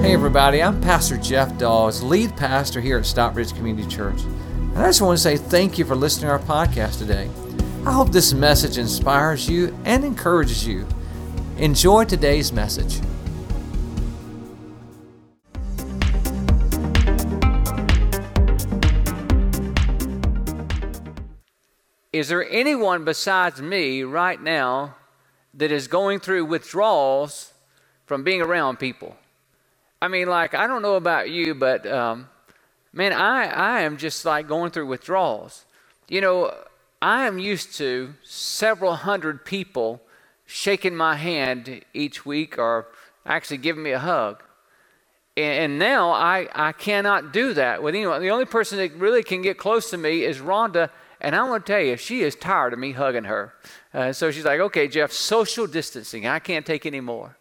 Hey, everybody, I'm Pastor Jeff Dawes, lead pastor here at Stockbridge Community Church. And I just want to say thank you for listening to our podcast today. I hope this message inspires you and encourages you. Enjoy today's message. Is there anyone besides me right now that is going through withdrawals from being around people? I mean, like, I don't know about you, but um, man, I, I am just like going through withdrawals. You know, I am used to several hundred people shaking my hand each week or actually giving me a hug. And, and now I, I cannot do that with anyone. The only person that really can get close to me is Rhonda, and I want to tell you, she is tired of me hugging her. Uh, so she's like, okay, Jeff, social distancing. I can't take any more.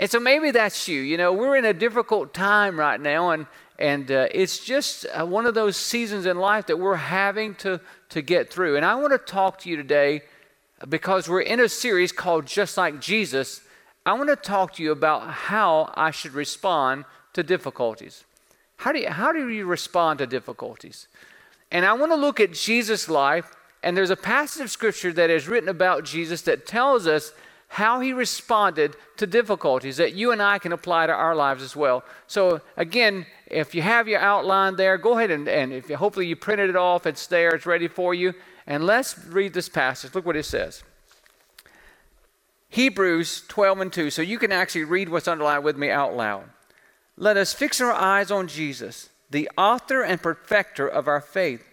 And so maybe that's you. You know, we're in a difficult time right now, and, and uh, it's just uh, one of those seasons in life that we're having to, to get through. And I want to talk to you today because we're in a series called Just Like Jesus. I want to talk to you about how I should respond to difficulties. How do you, how do you respond to difficulties? And I want to look at Jesus' life, and there's a passage of scripture that is written about Jesus that tells us how he responded to difficulties that you and I can apply to our lives as well. So, again, if you have your outline there, go ahead and, and if you, hopefully you printed it off, it's there, it's ready for you. And let's read this passage. Look what it says. Hebrews 12 and 2. So you can actually read what's underlined with me out loud. Let us fix our eyes on Jesus the author and perfecter of our faith,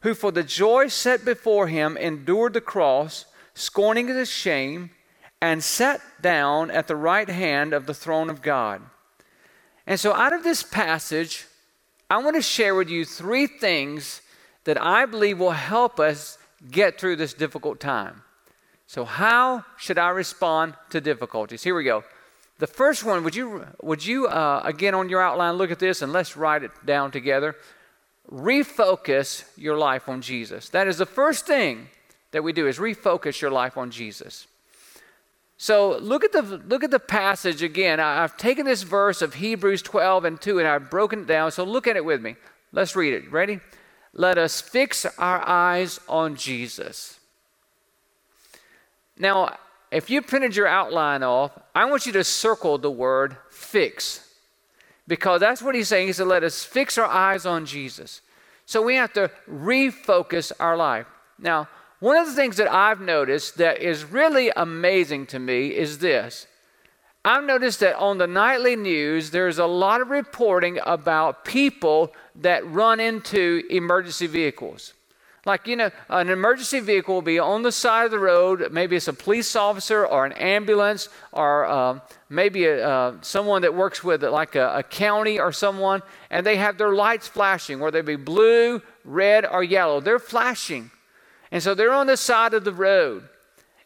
who for the joy set before him endured the cross, scorning the shame, and sat down at the right hand of the throne of God. And so, out of this passage, I want to share with you three things that I believe will help us get through this difficult time. So, how should I respond to difficulties? Here we go. The first one, would you, would you uh, again on your outline, look at this and let's write it down together. Refocus your life on Jesus. That is the first thing that we do is refocus your life on Jesus. So look at the look at the passage again. I, have taken this verse of Hebrews 12 and 2 and I've broken it down. So look at it with me. Let's read it. Ready? Let us fix our eyes on Jesus. Now, if you printed your outline off, I want you to circle the word fix. Because that's what he's saying. He said, let us fix our eyes on Jesus. So we have to refocus our life. Now, one of the things that I've noticed that is really amazing to me is this. I've noticed that on the nightly news, there's a lot of reporting about people that run into emergency vehicles. Like, you know, an emergency vehicle will be on the side of the road. Maybe it's a police officer or an ambulance or uh, maybe a, uh, someone that works with like a, a, county or someone, and they have their lights flashing, whether they be blue, red, or yellow. They're flashing. And so they're on the side of the road.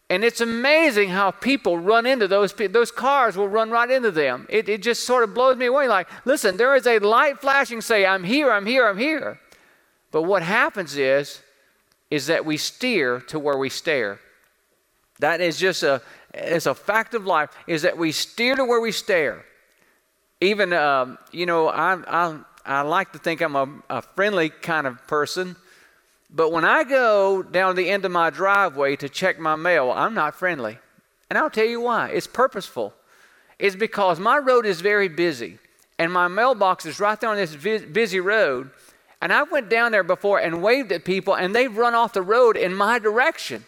And it's amazing how people run into those those cars will run right into them. It, it just sort of blows me away. Like, listen, there is a light flashing, say, I'm here, I'm here, I'm here. But what happens is is that we steer to where we stare. That is just a, it's a fact of life, is that we steer to where we stare. Even, um, you know, I, I, I like to think I'm a, a friendly kind of person, but when I go down the end of my driveway to check my mail, I'm not friendly. And I'll tell you why. It's purposeful. It's because my road is very busy, and my mailbox is right there on this busy road. And I went down there before and waved at people, and they've run off the road in my direction.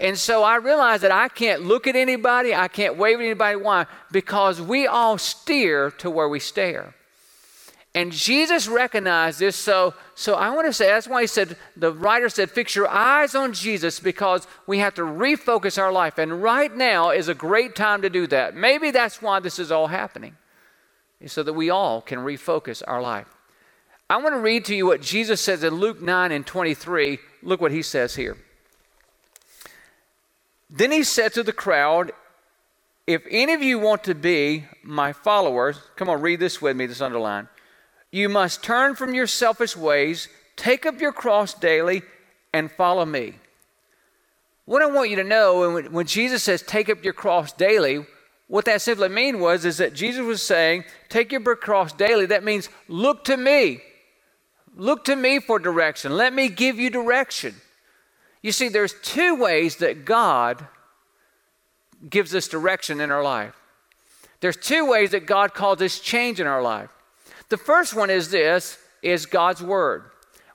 And so I realized that I can't look at anybody, I can't wave at anybody. Why? Because we all steer to where we stare. And Jesus recognized this, so, so I want to say that's why he said, the writer said, fix your eyes on Jesus because we have to refocus our life. And right now is a great time to do that. Maybe that's why this is all happening, so that we all can refocus our life. I want to read to you what Jesus says in Luke 9 and 23. Look what he says here. Then he said to the crowd, If any of you want to be my followers, come on, read this with me, this underline. You must turn from your selfish ways, take up your cross daily, and follow me. What I want you to know, when, when Jesus says take up your cross daily, what that simply mean was is that Jesus was saying, take your cross daily. That means look to me. Look to me for direction. Let me give you direction. You see, there's two ways that God gives us direction in our life. There's two ways that God calls us change in our life. The first one is this is God's word.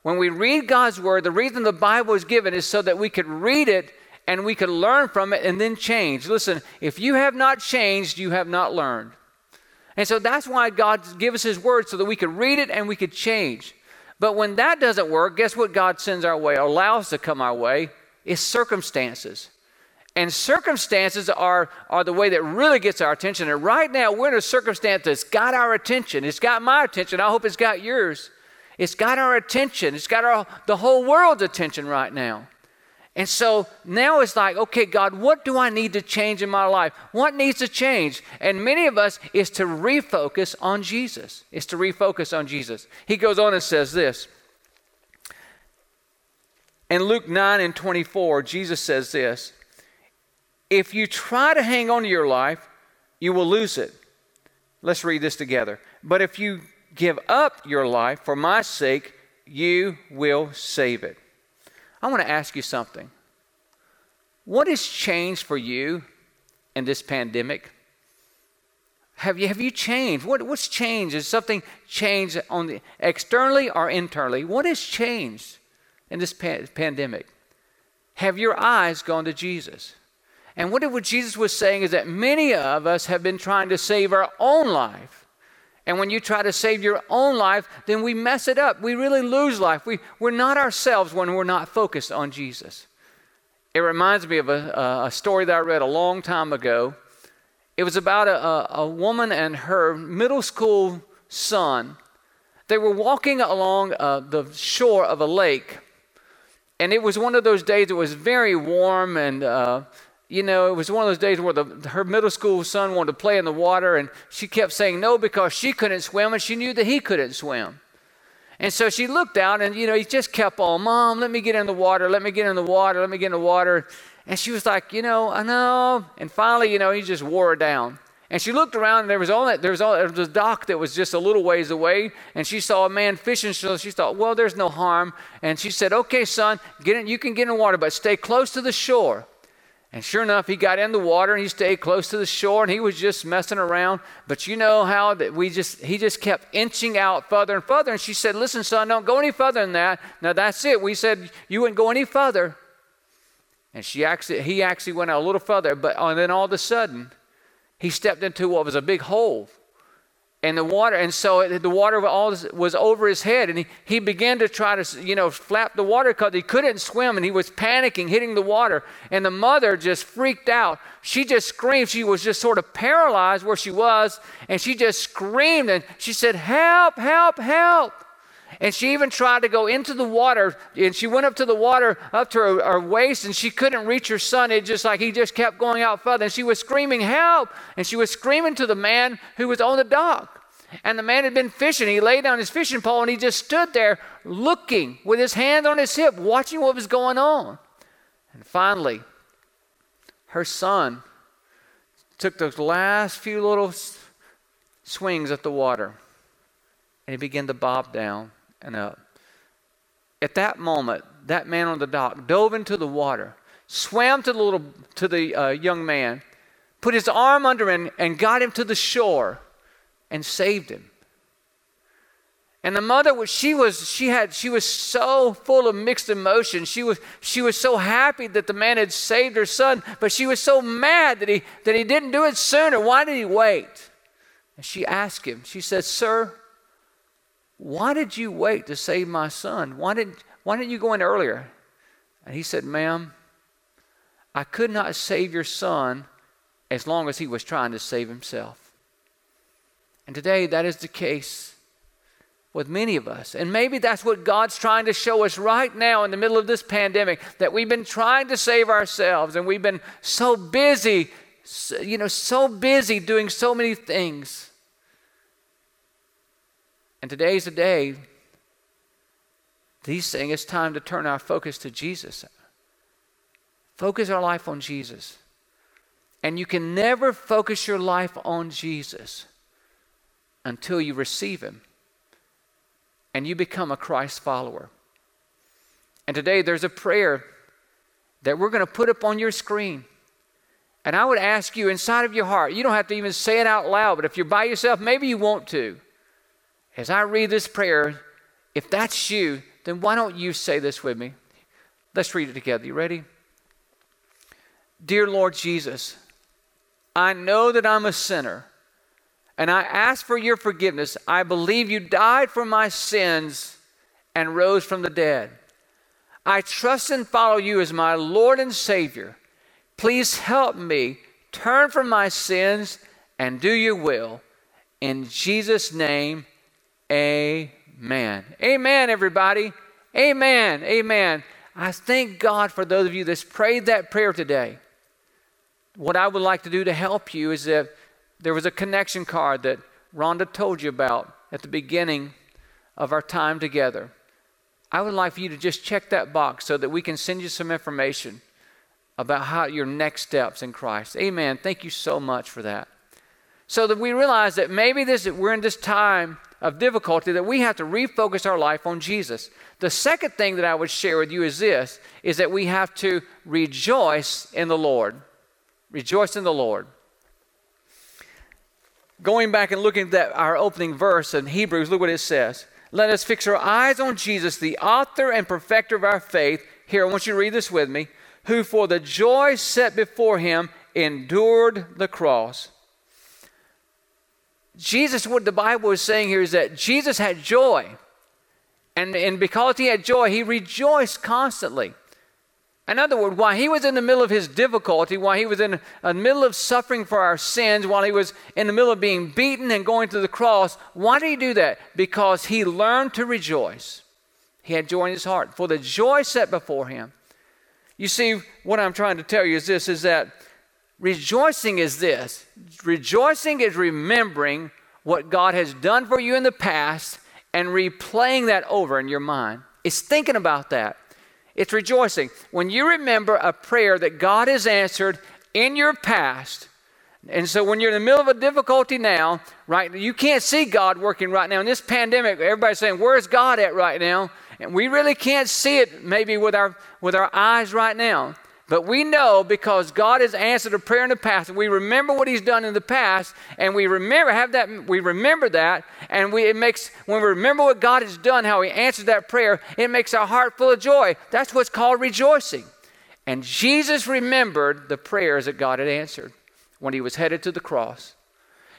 When we read God's word, the reason the Bible is given is so that we could read it and we could learn from it and then change. Listen, if you have not changed, you have not learned. And so that's why God gives us his word so that we could read it and we could change. But when that doesn't work, guess what God sends our way, or allows to come our way? Is circumstances. And circumstances are, are the way that really gets our attention. And right now, we're in a circumstance that's got our attention. It's got my attention. I hope it's got yours. It's got our attention. It's got our, the whole world's attention right now. And so now it's like, okay, God, what do I need to change in my life? What needs to change? And many of us is to refocus on Jesus. Is to refocus on Jesus. He goes on and says this. In Luke 9 and 24, Jesus says this if you try to hang on to your life, you will lose it. Let's read this together. But if you give up your life for my sake, you will save it. I want to ask you something. What has changed for you in this pandemic? Have you, have you changed? What, what's changed? Is something changed on the externally or internally? What has changed in this pa- pandemic? Have your eyes gone to Jesus? And what, what Jesus was saying is that many of us have been trying to save our own life. And when you try to save your own life, then we mess it up. We really lose life. We, we're not ourselves when we're not focused on Jesus. It reminds me of a, a story that I read a long time ago. It was about a, a, woman and her middle school son. They were walking along uh, the shore of a lake, and it was one of those days It was very warm and uh, you know, it was one of those days where the, her middle school son wanted to play in the water, and she kept saying no because she couldn't swim, and she knew that he couldn't swim. And so she looked out, and you know, he just kept on, Mom, let me get in the water, let me get in the water, let me get in the water. And she was like, you know, I know. And finally, you know, he just wore her down. And she looked around, and there was only there was, only, there was a dock that was just a little ways away, and she saw a man fishing. So she thought, well, there's no harm. And she said, okay, son, get in, you can get in the water, but stay close to the shore. And sure enough, he got in the water and he stayed close to the shore and he was just messing around. But you know how that we just he just kept inching out further and further. And she said, Listen, son, don't go any further than that. Now that's it. We said you wouldn't go any further. And she actually he actually went out a little further, but and then all of a sudden, he stepped into what was a big hole and the water and so the water was over his head and he, he began to try to you know flap the water because he couldn't swim and he was panicking hitting the water and the mother just freaked out. She just screamed. She was just sort of paralyzed where she was and she just screamed and she said help help help and she even tried to go into the water and she went up to the water up to her, her, waist and she couldn't reach her son. It just like he just kept going out further. And she was screaming help! And she was screaming to the man who was on the dock. And the man had been fishing. He laid down his fishing pole and he just stood there looking with his hand on his hip watching what was going on. And finally her son took those last few little swings at the water and he began to bob down and up. At that moment, that man on the dock dove into the water, swam to the little to the uh, young man, put his arm under him, and got him to the shore, and saved him. And the mother she was she had she was so full of mixed emotions. She was she was so happy that the man had saved her son, but she was so mad that he that he didn't do it sooner. Why did he wait? And she asked him, she said, Sir, why did you wait to save my son? Why didn't, why didn't you go in earlier? And he said, Ma'am, I could not save your son as long as he was trying to save himself. And today, that is the case with many of us. And maybe that's what God's trying to show us right now in the middle of this pandemic that we've been trying to save ourselves and we've been so busy, you know, so busy doing so many things and today's the day he's saying it's time to turn our focus to Jesus. Focus our life on Jesus. And you can never focus your life on Jesus until you receive Him and you become a Christ follower. And today there's a prayer that we're going to put up on your screen. And I would ask you inside of your heart, you don't have to even say it out loud, but if you're by yourself, maybe you want to. As I read this prayer, if that's you, then why don't you say this with me? Let's read it together. You ready? Dear Lord Jesus, I know that I'm a sinner, and I ask for your forgiveness. I believe you died for my sins and rose from the dead. I trust and follow you as my Lord and Savior. Please help me turn from my sins and do your will. In Jesus' name, amen. Amen, everybody. Amen. Amen. I thank God for those of you that's prayed that prayer today. What I would like to do to help you is that there was a connection card that Rhonda told you about at the beginning of our time together. I would like for you to just check that box so that we can send you some information about how your next steps in Christ. Amen. Thank you so much for that. So that we realize that maybe this we're in this time of difficulty that we have to refocus our life on Jesus. The second thing that I would share with you is this is that we have to rejoice in the Lord. Rejoice in the Lord. Going back and looking at our opening verse in Hebrews, look what it says. Let us fix our eyes on Jesus, the author and perfecter of our faith. Here, I want you to read this with me. Who for the joy set before him endured the cross. Jesus, what the Bible is saying here is that Jesus had joy. And, and because he had joy, he rejoiced constantly. In other words, while he was in the middle of his difficulty, while he was in the middle of suffering for our sins, while he was in the middle of being beaten and going to the cross, why did he do that? Because he learned to rejoice. He had joy in his heart for the joy set before him. You see, what I'm trying to tell you is this is that rejoicing is this. Rejoicing is remembering what God has done for you in the past and replaying that over in your mind. It's thinking about that. It's rejoicing. When you remember a prayer that God has answered in your past, and so when you're in the middle of a difficulty now, right, you can't see God working right now. In this pandemic, everybody's saying, Where's God at right now? And we really can't see it maybe with our with our eyes right now. But we know because God has answered a prayer in the past, and we remember what He's done in the past, and we remember have that we remember that, and we it makes when we remember what God has done, how He answered that prayer, it makes our heart full of joy. That's what's called rejoicing. And Jesus remembered the prayers that God had answered when He was headed to the cross.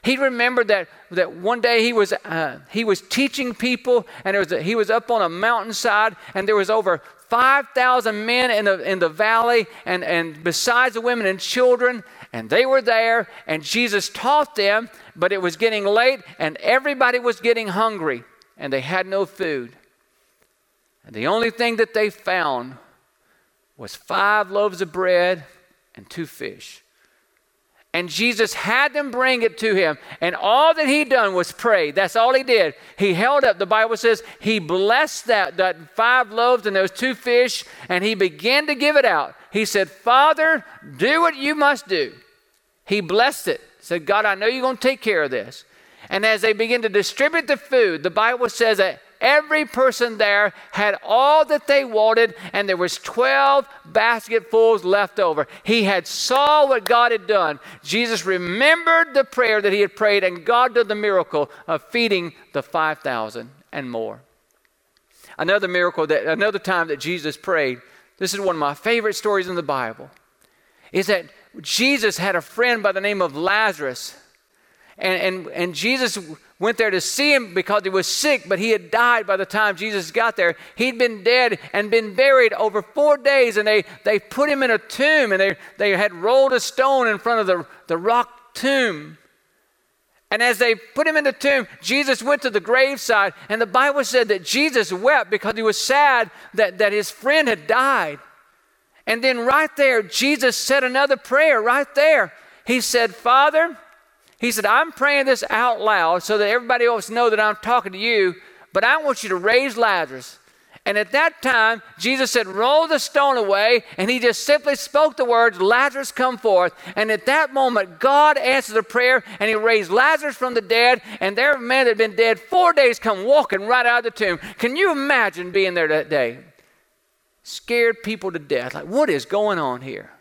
He remembered that, that one day he was, uh, he was teaching people, and was a, he was up on a mountainside, and there was over 5,000 men in the, in the valley, and, and besides the women and children, and they were there, and Jesus taught them, but it was getting late, and everybody was getting hungry, and they had no food. And the only thing that they found was five loaves of bread and two fish. And Jesus had them bring it to him. And all that he done was pray. That's all he did. He held up, the Bible says, he blessed that, that five loaves and those two fish, and he began to give it out. He said, Father, do what you must do. He blessed it. Said, God, I know you're going to take care of this. And as they begin to distribute the food, the Bible says that Every person there had all that they wanted, and there was 12 basketfuls left over. He had saw what God had done. Jesus remembered the prayer that he had prayed, and God did the miracle of feeding the 5,000 and more. Another miracle that another time that Jesus prayed, this is one of my favorite stories in the Bible, is that Jesus had a friend by the name of Lazarus. And, and, and Jesus went there to see him because he was sick, but he had died by the time Jesus got there. He'd been dead and been buried over four days, and they, they put him in a tomb, and they, they had rolled a stone in front of the, the rock tomb. And as they put him in the tomb, Jesus went to the graveside, and the Bible said that Jesus wept because he was sad that, that his friend had died. And then right there, Jesus said another prayer right there. He said, Father, he said, I'm praying this out loud so that everybody else know that I'm talking to you, but I want you to raise Lazarus. And at that time, Jesus said, Roll the stone away. And he just simply spoke the words, Lazarus, come forth. And at that moment, God answered the prayer and he raised Lazarus from the dead. And there, man that had been dead four days come walking right out of the tomb. Can you imagine being there that day? Scared people to death. Like, what is going on here?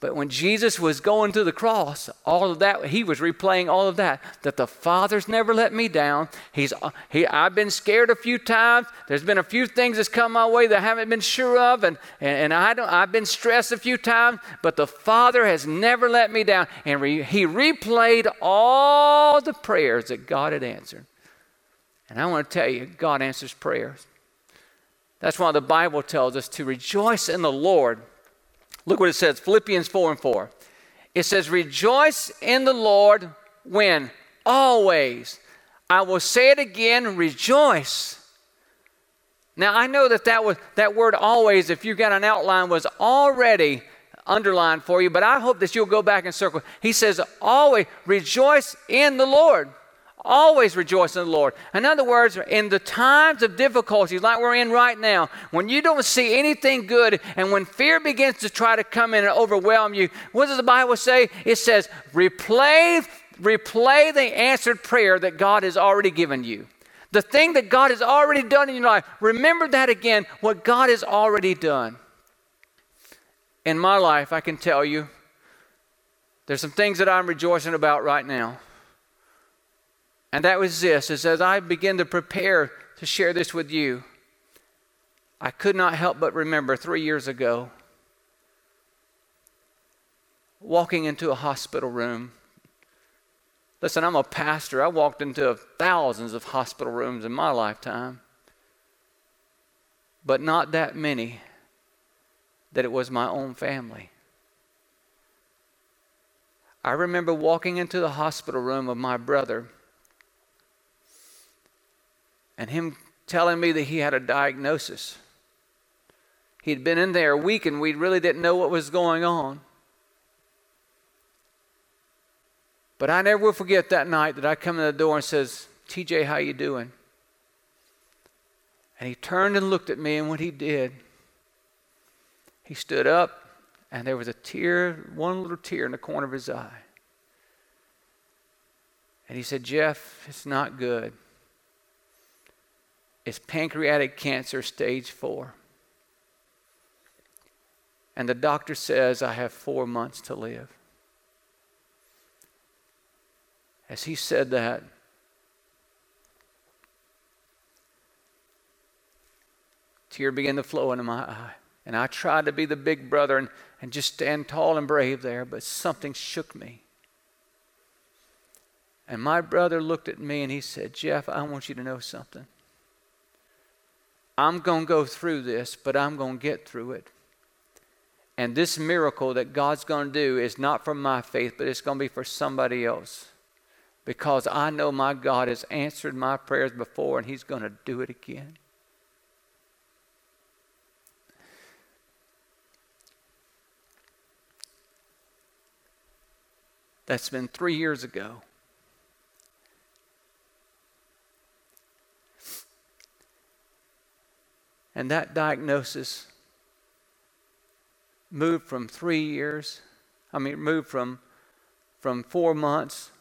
But when Jesus was going to the cross, all of that, he was replaying all of that. That the Father's never let me down. He's, he, I've been scared a few times. There's been a few things that's come my way that I haven't been sure of, and, and, and I don't, I've been stressed a few times, but the Father has never let me down. And re, he replayed all the prayers that God had answered. And I want to tell you, God answers prayers. That's why the Bible tells us to rejoice in the Lord. Look what it says Philippians 4 and 4. It says, Rejoice in the Lord when? Always. I will say it again, rejoice. Now I know that that was that word always, if you got an outline, was already underlined for you, but I hope that you'll go back and circle. He says, always rejoice in the Lord. Always rejoice in the Lord. In other words, in the times of difficulties like we're in right now, when you don't see anything good and when fear begins to try to come in and overwhelm you, what does the Bible say? It says, replay, replay the answered prayer that God has already given you. The thing that God has already done in your life, remember that again, what God has already done. In my life, I can tell you, there's some things that I'm rejoicing about right now. And that was this is as I began to prepare to share this with you, I could not help but remember three years ago walking into a hospital room. Listen, I'm a pastor. I walked into thousands of hospital rooms in my lifetime, but not that many that it was my own family. I remember walking into the hospital room of my brother and him telling me that he had a diagnosis. He'd been in there a week and we really didn't know what was going on. But I never will forget that night that I come in the door and says, TJ, how you doing? And he turned and looked at me, and when he did, he stood up, and there was a tear, one little tear in the corner of his eye. And he said, Jeff, it's not good is pancreatic cancer stage four. And the doctor says, I have four months to live. As he said that, tear began to flow into my eye. And I tried to be the big brother and, and just stand tall and brave there, but something shook me. And my brother looked at me and he said, Jeff, I want you to know something. I'm going to go through this, but I'm going to get through it. And this miracle that God's going to do is not for my faith, but it's going to be for somebody else. Because I know my God has answered my prayers before and He's going to do it again. That's been three years ago. And that diagnosis moved from three years, I mean, moved from, from four months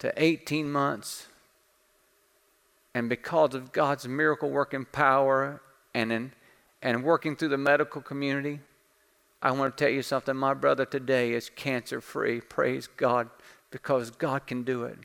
to 18 months. And because of God's miracle working power and, in, and working through the medical community, I want to tell you something. My brother today is cancer free. Praise God, because God can do it.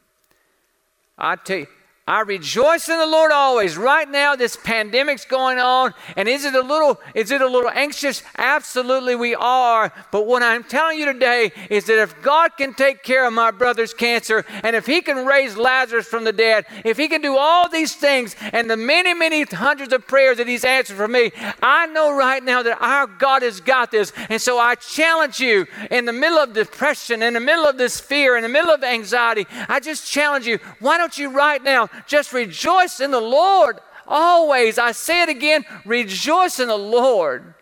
I tell you, I rejoice in the Lord always. Right now, this pandemic's going on, and is it a little is it a little anxious? Absolutely, we are. But what I'm telling you today is that if God can take care of my brother's cancer, and if He can raise Lazarus from the dead, if He can do all these things, and the many, many hundreds of prayers that He's answered for me, I know right now that our God has got this. And so I challenge you in the middle of depression, in the middle of this fear, in the middle of anxiety. I just challenge you. Why don't you right now? Just rejoice in the Lord always. I say it again rejoice in the Lord.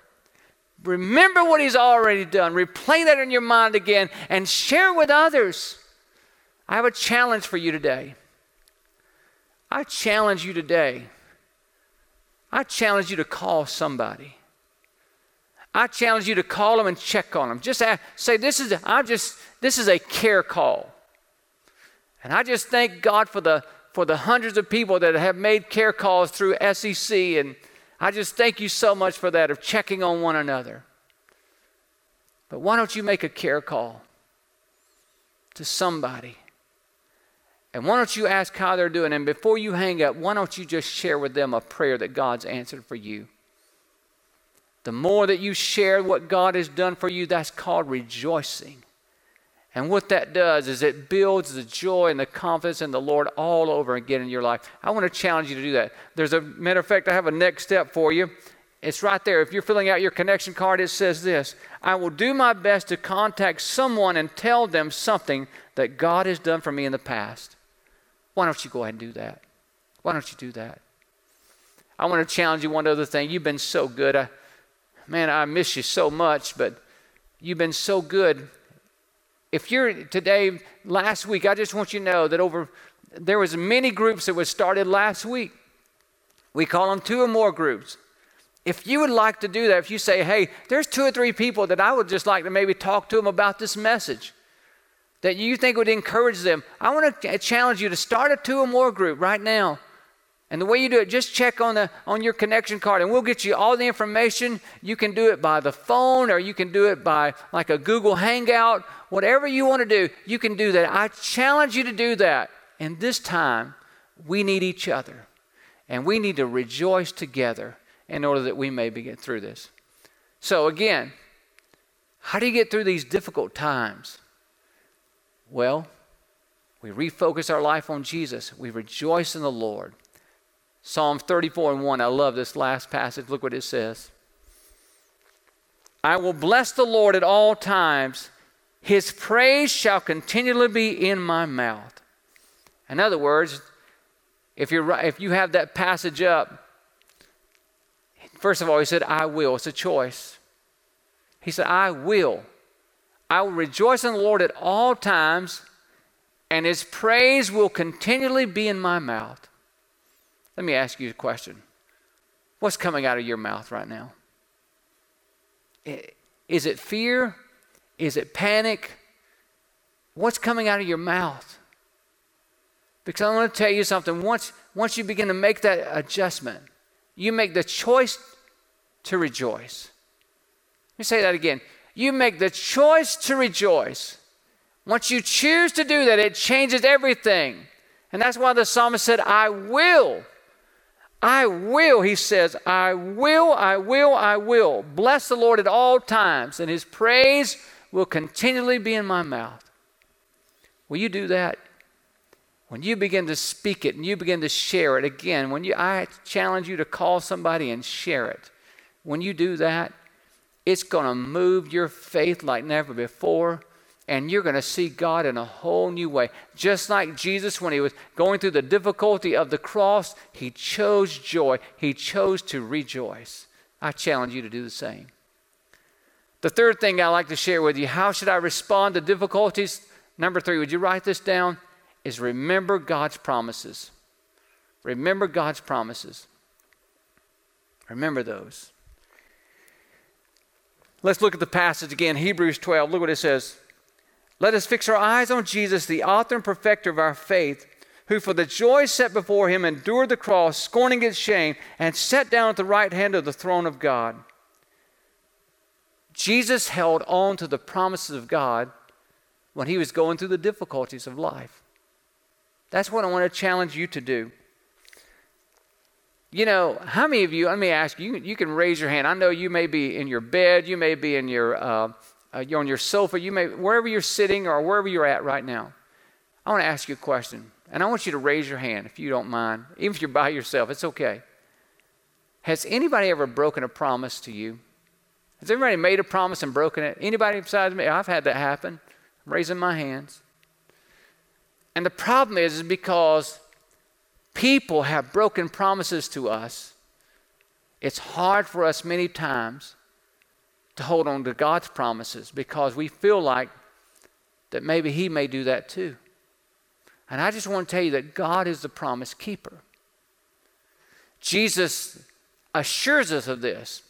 Remember what He's already done. Replay that in your mind again and share with others. I have a challenge for you today. I challenge you today I challenge you to call somebody. I challenge you to call them and check on them. Just ask, say, this is, I just, this is a care call. And I just thank God for the, for the hundreds of people that have made care calls through SCC. And I just thank you so much for that, of checking on one another. But why don't you make a care call to somebody? And why don't you ask how they're doing? And before you hang up, why don't you just share with them a prayer that God's answered for you? The more that you share what God has done for you, that's called rejoicing. And what that does is it builds the joy and the confidence in the Lord all over again in your life. I want to challenge you to do that. There's a matter of fact, I have a next step for you. It's right there. If you're filling out your connection card, it says this I will do my best to contact someone and tell them something that God has done for me in the past. Why don't you go ahead and do that? Why don't you do that? I want to challenge you one other thing. You've been so good. I, man, I miss you so much, but you've been so good. If you're today, last week, I just want you to know that over there was many groups that was started last week. We call them two or more groups. If you would like to do that, if you say, hey, there's two or three people that I would just like to maybe talk to them about this message that you think would encourage them, I want to challenge you to start a two or more group right now. And the way you do it, just check on, the, on your connection card and we'll get you all the information. You can do it by the phone or you can do it by like a Google Hangout. Whatever you want to do, you can do that. I challenge you to do that. And this time, we need each other. And we need to rejoice together in order that we may get through this. So, again, how do you get through these difficult times? Well, we refocus our life on Jesus, we rejoice in the Lord. Psalm 34 and 1, I love this last passage. Look what it says. I will bless the Lord at all times. His praise shall continually be in my mouth. In other words, if, you're, if you have that passage up, first of all, he said, I will. It's a choice. He said, I will. I will rejoice in the Lord at all times, and his praise will continually be in my mouth. Let me ask you a question. What's coming out of your mouth right now? Is it fear? Is it panic? What's coming out of your mouth? Because I want to tell you something. Once, once you begin to make that adjustment, you make the choice to rejoice. Let me say that again. You make the choice to rejoice. Once you choose to do that, it changes everything. And that's why the psalmist said, I will I will, he says, I will, I will, I will bless the Lord at all times, and his praise will continually be in my mouth. Will you do that? When you begin to speak it and you begin to share it again, when you I challenge you to call somebody and share it. When you do that, it's going to move your faith like never before and you're going to see God in a whole new way. Just like Jesus, when he was going through the difficulty of the cross, he chose joy, he chose to rejoice. I challenge you to do the same. The third thing I like to share with you how should I respond to difficulties? Number three, would you write this down? Is remember God's promises. Remember God's promises. Remember those. Let's look at the passage again, Hebrews 12. Look what it says. Let us fix our eyes on Jesus, the author and perfecter of our faith, who for the joy set before him endured the cross, scorning its shame, and sat down at the right hand of the throne of God. Jesus held on to the promises of God when he was going through the difficulties of life. That's what I want to challenge you to do. You know, how many of you, let me ask you, you can raise your hand. I know you may be in your bed, you may be in your uh, uh, you're on your sofa, you may, wherever you're sitting or wherever you're at right now, I want to ask you a question. And I want you to raise your hand if you don't mind. Even if you're by yourself, it's okay. Has anybody ever broken a promise to you? Has anybody made a promise and broken it? Anybody besides me? I've had that happen. I'm raising my hands. And the problem is, is because people have broken promises to us. It's hard for us many times to hold on to God's promises because we feel like that maybe He may do that too. And I just want to tell you that God is the promise keeper. Jesus assures us of this.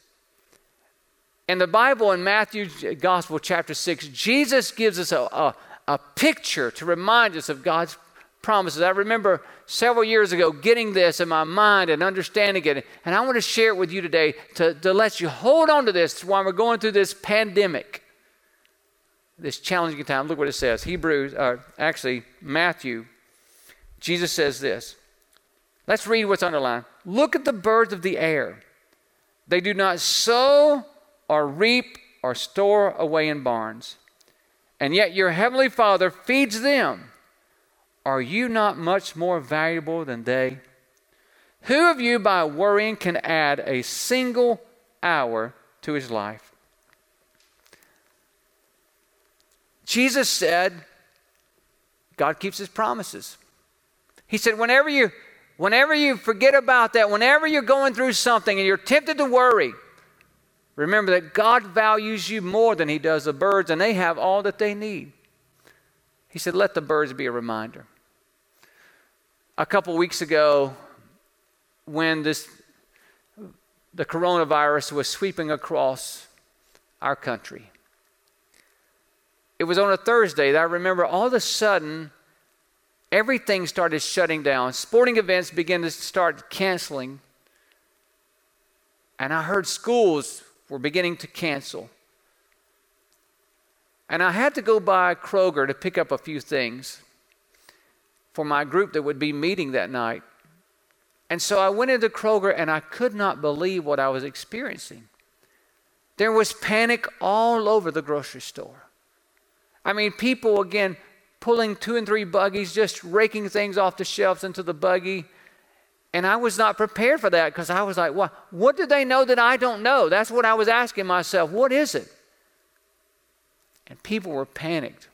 In the Bible, in Matthew's Gospel, chapter 6, Jesus gives us a, a, a picture to remind us of God's promises. I remember several years ago getting this in my mind and understanding it, and I want to share it with you today to, to let you hold on to this while we're going through this pandemic, this challenging time. Look what it says Hebrews, uh, actually, Matthew. Jesus says this. Let's read what's underlined. Look at the birds of the air. They do not sow or reap or store away in barns, and yet your heavenly Father feeds them. Are you not much more valuable than they? Who of you, by worrying, can add a single hour to his life? Jesus said, God keeps his promises. He said, whenever you, whenever you forget about that, whenever you're going through something and you're tempted to worry, remember that God values you more than he does the birds, and they have all that they need. He said, let the birds be a reminder a couple weeks ago when this the coronavirus was sweeping across our country. It was on a Thursday that I remember all of a sudden everything started shutting down. Sporting events began to start canceling. And I heard schools were beginning to cancel. And I had to go by Kroger to pick up a few things for my group that would be meeting that night. And so I went into Kroger and I could not believe what I was experiencing. There was panic all over the grocery store. I mean, people again pulling two and three buggies, just raking things off the shelves into the buggy. And I was not prepared for that because I was like, what, what do they know that I don't know? That's what I was asking myself. What is it? And people were panicked.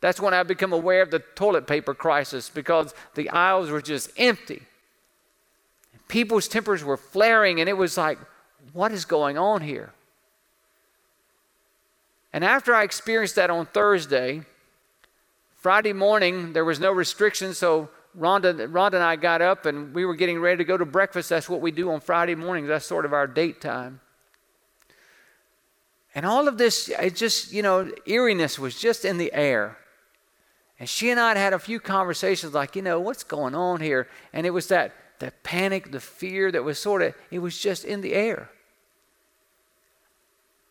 That's when I become aware of the toilet paper crisis because the aisles were just empty. People's tempers were flaring, and it was like, what is going on here? And after I experienced that on Thursday, Friday morning, there was no restriction, so Rhonda, Rhonda and I got up and we were getting ready to go to breakfast. That's what we do on Friday mornings, that's sort of our date time. And all of this, it just, you know, eeriness was just in the air. And she and I had had a few conversations like, you know, what's going on here? And it was that, that panic, the fear that was sort of, it was just in the air.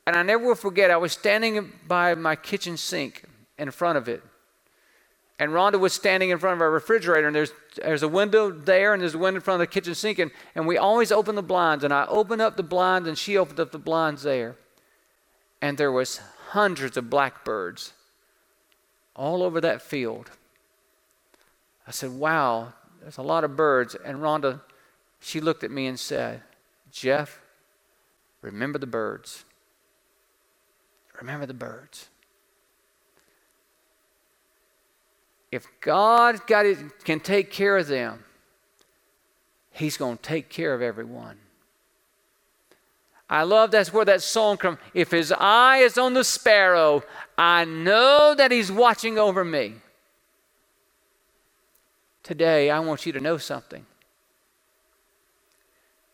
And I never will forget, I was standing by my kitchen sink in front of it. And Rhonda was standing in front of our refrigerator, and there's, there's a window there, and there's a window in front of the kitchen sink. And, and we always open the blinds. And I opened up the blinds, and she opened up the blinds there. And there was hundreds of blackbirds all over that field. I said, Wow, there's a lot of birds. And Rhonda, she looked at me and said, Jeff, remember the birds. Remember the birds. If God got it, can take care of them, He's going to take care of everyone. I love that's where that song comes. If his eye is on the sparrow, I know that he's watching over me. Today, I want you to know something.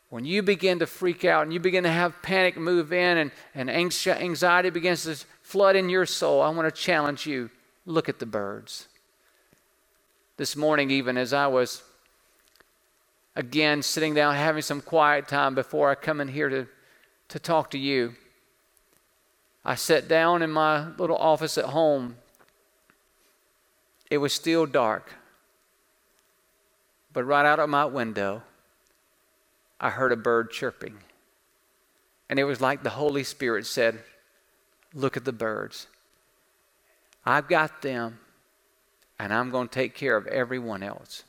When you begin to freak out and you begin to have panic move in and, and anxiety begins to flood in your soul, I want to challenge you look at the birds. This morning, even as I was again sitting down having some quiet time before I come in here to to talk to you. I sat down in my little office at home. It was still dark. But right out of my window, I heard a bird chirping. And it was like the Holy Spirit said, Look at the birds. I've got them, and I'm going to take care of everyone else.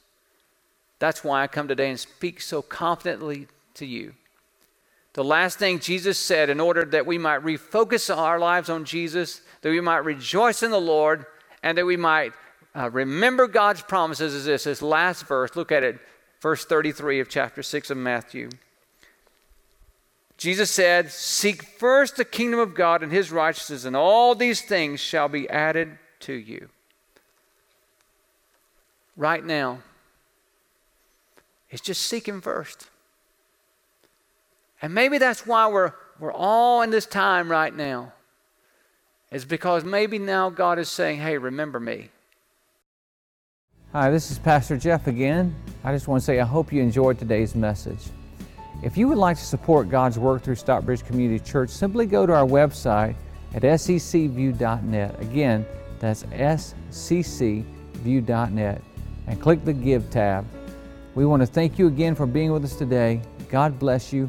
That's why I come today and speak so confidently to you. The last thing Jesus said, in order that we might refocus our lives on Jesus, that we might rejoice in the Lord, and that we might uh, remember God's promises, is this, this last verse. Look at it, verse 33 of chapter 6 of Matthew. Jesus said, Seek first the kingdom of God and his righteousness, and all these things shall be added to you. Right now, it's just seek him first. And maybe that's why we're, we're all in this time right now. Is because maybe now God is saying, hey, remember me. Hi, this is Pastor Jeff again. I just want to say I hope you enjoyed today's message. If you would like to support God's work through Stockbridge Community Church, simply go to our website at sccview.net. Again, that's sccview.net and click the Give tab. We want to thank you again for being with us today. God bless you.